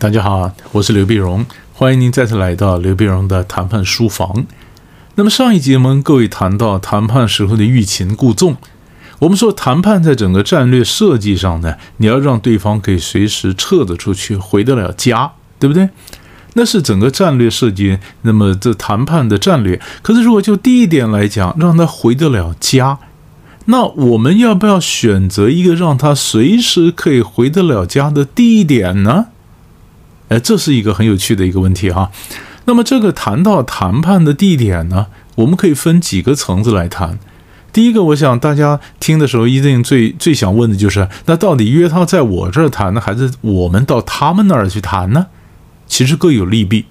大家好，我是刘碧荣，欢迎您再次来到刘碧荣的谈判书房。那么上一节我们各位谈到谈判时候的欲擒故纵，我们说谈判在整个战略设计上呢，你要让对方可以随时撤得出去，回得了家，对不对？那是整个战略设计，那么这谈判的战略。可是如果就第一点来讲，让他回得了家，那我们要不要选择一个让他随时可以回得了家的地点呢？哎，这是一个很有趣的一个问题哈。那么，这个谈到谈判的地点呢，我们可以分几个层次来谈。第一个，我想大家听的时候一定最最想问的就是：那到底约他在我这儿谈呢，还是我们到他们那儿去谈呢？其实各有利弊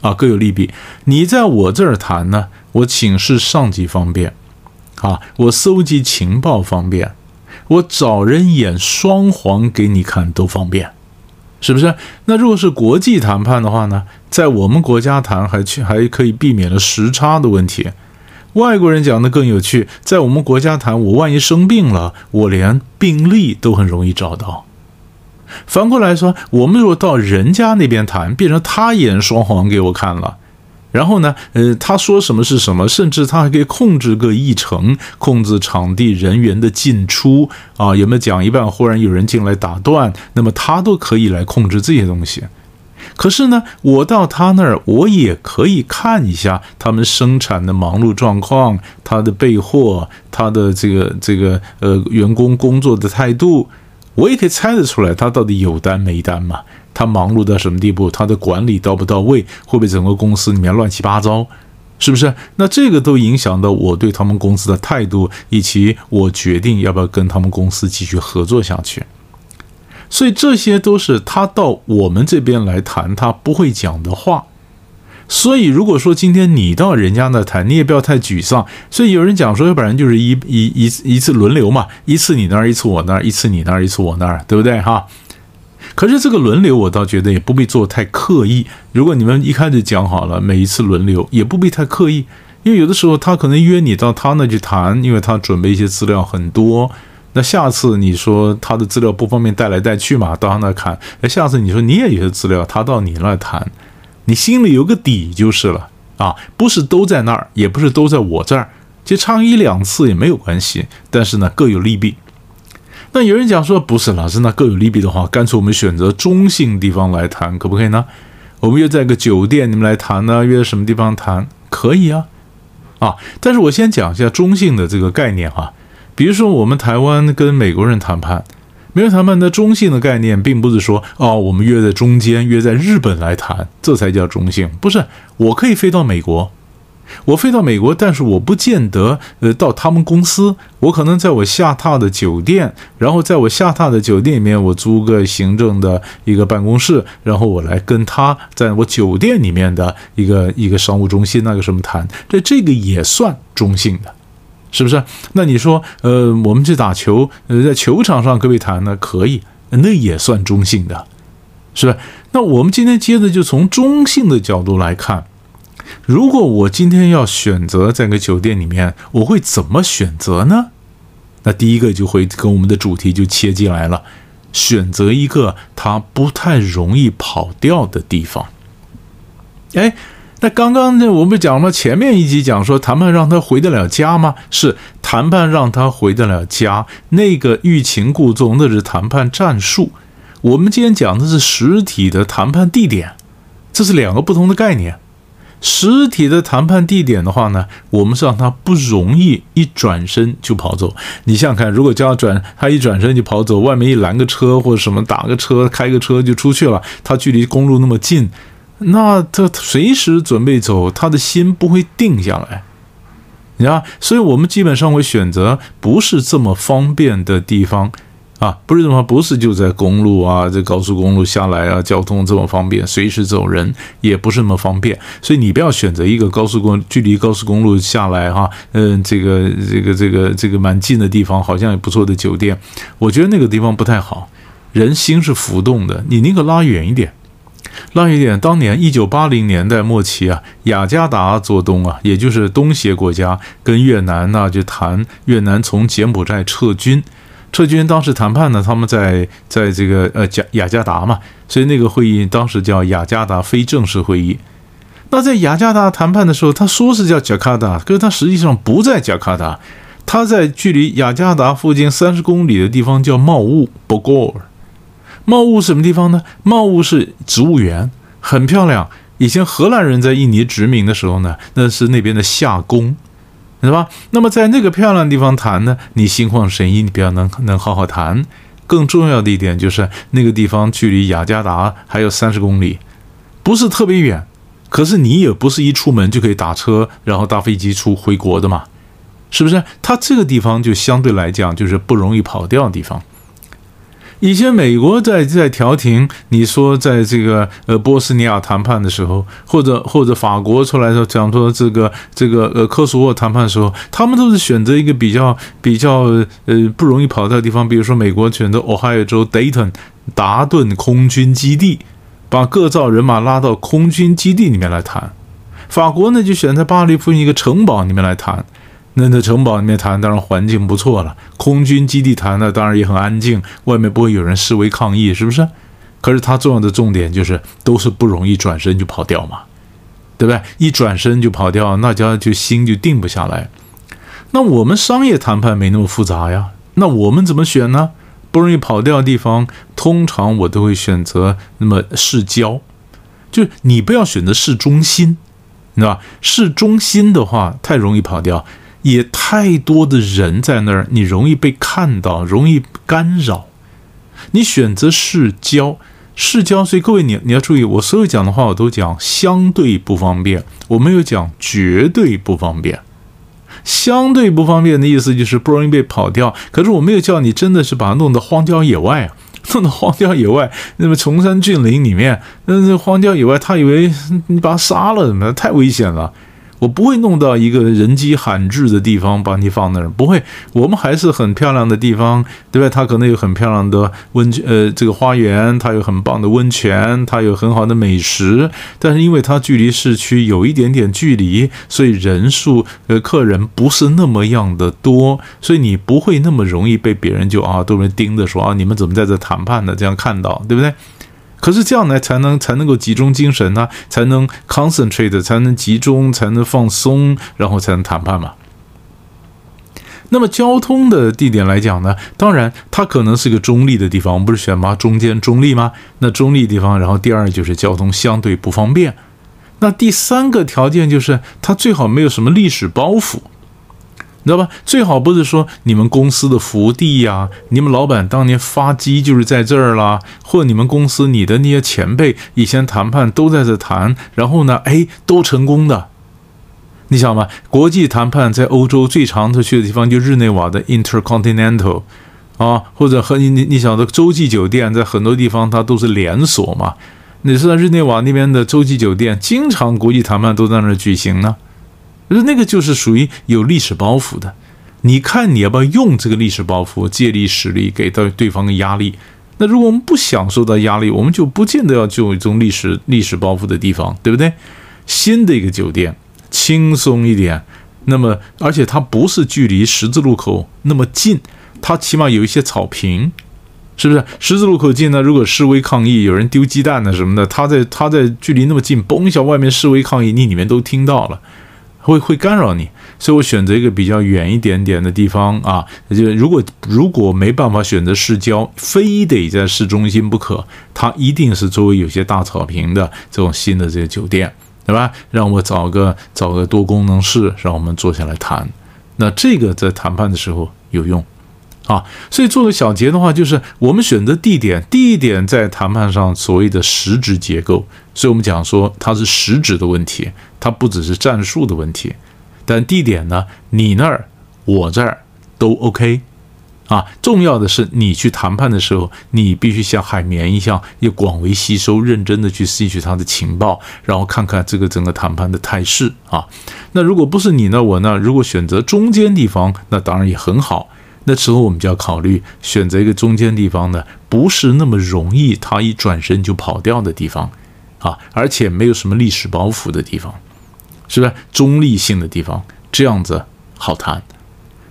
啊，各有利弊。你在我这儿谈呢，我请示上级方便啊，我搜集情报方便，我找人演双簧给你看都方便。是不是？那如果是国际谈判的话呢？在我们国家谈还去还可以避免了时差的问题。外国人讲的更有趣，在我们国家谈，我万一生病了，我连病历都很容易找到。反过来说，我们如果到人家那边谈，变成他演双簧给我看了。然后呢，呃，他说什么是什么，甚至他还可以控制个议程，控制场地人员的进出啊，有没有讲一半忽然有人进来打断，那么他都可以来控制这些东西。可是呢，我到他那儿，我也可以看一下他们生产的忙碌状况，他的备货，他的这个这个呃员工工作的态度，我也可以猜得出来他到底有单没单嘛。他忙碌到什么地步？他的管理到不到位？会不会整个公司里面乱七八糟？是不是？那这个都影响到我对他们公司的态度，以及我决定要不要跟他们公司继续合作下去。所以这些都是他到我们这边来谈他不会讲的话。所以如果说今天你到人家那谈，你也不要太沮丧。所以有人讲说，要不然就是一一一一次轮流嘛，一次你那儿，一次我那儿，一次你那儿，一次我那儿，对不对？哈。可是这个轮流，我倒觉得也不必做太刻意。如果你们一开始讲好了，每一次轮流也不必太刻意，因为有的时候他可能约你到他那去谈，因为他准备一些资料很多。那下次你说他的资料不方便带来带去嘛，到他那看。那下次你说你也有些资料，他到你那谈，你心里有个底就是了啊，不是都在那儿，也不是都在我这儿，就差一两次也没有关系。但是呢，各有利弊。那有人讲说不是老师，那各有利弊的话，干脆我们选择中性地方来谈，可不可以呢？我们约在一个酒店，你们来谈呢？约在什么地方谈？可以啊，啊！但是我先讲一下中性的这个概念哈。比如说我们台湾跟美国人谈判，美国谈判的中性的概念，并不是说哦，我们约在中间，约在日本来谈，这才叫中性。不是，我可以飞到美国。我飞到美国，但是我不见得呃到他们公司，我可能在我下榻的酒店，然后在我下榻的酒店里面，我租个行政的一个办公室，然后我来跟他在我酒店里面的一个一个商务中心那个什么谈，这这个也算中性的，是不是？那你说呃我们去打球，呃在球场上可不可以谈呢？可以，那也算中性的，是吧？那我们今天接着就从中性的角度来看。如果我今天要选择在个酒店里面，我会怎么选择呢？那第一个就会跟我们的主题就切进来了，选择一个它不太容易跑掉的地方。哎，那刚刚那我们讲了前面一集讲说谈判让他回得了家吗？是谈判让他回得了家，那个欲擒故纵那是谈判战术。我们今天讲的是实体的谈判地点，这是两个不同的概念。实体的谈判地点的话呢，我们是让他不容易一转身就跑走。你想想看，如果叫他转，他一转身就跑走，外面一拦个车或者什么打个车开个车就出去了，他距离公路那么近，那他随时准备走，他的心不会定下来，你看？所以我们基本上会选择不是这么方便的地方。啊，不是什么，不是就在公路啊，这高速公路下来啊，交通这么方便，随时走人也不是那么方便，所以你不要选择一个高速公距离高速公路下来哈，嗯，这个这个这个这个蛮近的地方，好像也不错的酒店，我觉得那个地方不太好，人心是浮动的，你宁可拉远一点，拉远一点。当年一九八零年代末期啊，雅加达做东啊，也就是东协国家跟越南呢就谈越南从柬埔寨撤军。撤军当时谈判呢，他们在在这个呃加雅加达嘛，所以那个会议当时叫雅加达非正式会议。那在雅加达谈判的时候，他说是叫加卡达，可是他实际上不在加卡达，他在距离雅加达附近三十公里的地方叫茂物 （Bogor）。茂物什么地方呢？茂物是植物园，很漂亮。以前荷兰人在印尼殖民的时候呢，那是那边的夏宫，是吧？那么在那个漂亮的地方谈呢，你心旷神怡，你比较能能好好谈。更重要的一点就是那个地方距离雅加达还有三十公里，不是特别远。可是你也不是一出门就可以打车，然后搭飞机出回国的嘛，是不是？它这个地方就相对来讲就是不容易跑掉的地方。以前美国在在调停，你说在这个呃波斯尼亚谈判的时候，或者或者法国出来的讲说这个这个呃科索沃谈判的时候，他们都是选择一个比较比较呃不容易跑掉的地方，比如说美国选择俄亥俄州 Dayton 达顿空军基地。把各造人马拉到空军基地里面来谈，法国呢就选在巴黎附近一个城堡里面来谈。那在城堡里面谈，当然环境不错了。空军基地谈呢，当然也很安静，外面不会有人示威抗议，是不是？可是它重要的重点就是，都是不容易转身就跑掉嘛，对不对？一转身就跑掉，那家就心就定不下来。那我们商业谈判没那么复杂呀，那我们怎么选呢？不容易跑掉的地方，通常我都会选择那么市郊，就是你不要选择市中心，对吧？市中心的话太容易跑掉，也太多的人在那儿，你容易被看到，容易干扰。你选择市郊，市郊，所以各位你你要注意，我所有讲的话我都讲相对不方便，我没有讲绝对不方便。相对不方便的意思就是不容易被跑掉，可是我没有叫你真的是把它弄到荒郊野外啊，弄到荒郊野外，那么崇山峻岭里面，那这荒郊野外，他以为你把他杀了，怎么太危险了。我不会弄到一个人迹罕至的地方把你放那儿，不会。我们还是很漂亮的地方，对吧？它可能有很漂亮的温泉呃这个花园，它有很棒的温泉，它有很好的美食。但是因为它距离市区有一点点距离，所以人数呃客人不是那么样的多，所以你不会那么容易被别人就啊都人盯着说啊你们怎么在这谈判呢？这样看到对不对？可是这样呢，才能才能够集中精神呢，才能 concentrate，才能集中，才能放松，然后才能谈判嘛。那么交通的地点来讲呢，当然它可能是个中立的地方，我们不是选吗？中间中立吗？那中立地方，然后第二就是交通相对不方便。那第三个条件就是它最好没有什么历史包袱。你知道吧？最好不是说你们公司的福地呀，你们老板当年发迹就是在这儿啦，或者你们公司你的那些前辈以前谈判都在这谈，然后呢，哎，都成功的。你想吗？国际谈判在欧洲最常去的地方就日内瓦的 Intercontinental 啊，或者和你你你想的洲际酒店，在很多地方它都是连锁嘛。你知道日内瓦那边的洲际酒店，经常国际谈判都在那儿举行呢。那那个就是属于有历史包袱的，你看你要不要用这个历史包袱借力使力给到对方的压力？那如果我们不想受到压力，我们就不见得要就一种历史历史包袱的地方，对不对？新的一个酒店轻松一点，那么而且它不是距离十字路口那么近，它起码有一些草坪，是不是？十字路口近呢？如果示威抗议，有人丢鸡蛋呢什么的，他在他在距离那么近，嘣一下外面示威抗议，你里面都听到了。会会干扰你，所以我选择一个比较远一点点的地方啊。就如果如果没办法选择市郊，非得在市中心不可，它一定是周围有些大草坪的这种新的这些酒店，对吧？让我找个找个多功能室，让我们坐下来谈。那这个在谈判的时候有用。啊，所以做个小结的话，就是我们选择地点，地点在谈判上所谓的实质结构，所以我们讲说它是实质的问题，它不只是战术的问题。但地点呢，你那儿我这儿都 OK，啊，重要的是你去谈判的时候，你必须像海绵一样，要广为吸收，认真的去吸取他的情报，然后看看这个整个谈判的态势啊。那如果不是你呢，我呢，如果选择中间地方，那当然也很好。那时候我们就要考虑选择一个中间地方呢，不是那么容易他一转身就跑掉的地方，啊，而且没有什么历史包袱的地方，是不是中立性的地方？这样子好谈。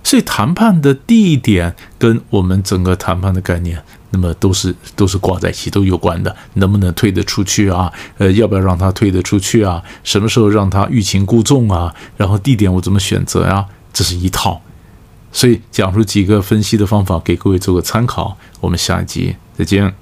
所以谈判的地点跟我们整个谈判的概念，那么都是都是挂在一起，都有关的。能不能推得出去啊？呃，要不要让他推得出去啊？什么时候让他欲擒故纵啊？然后地点我怎么选择呀？这是一套。所以讲出几个分析的方法给各位做个参考。我们下一集再见。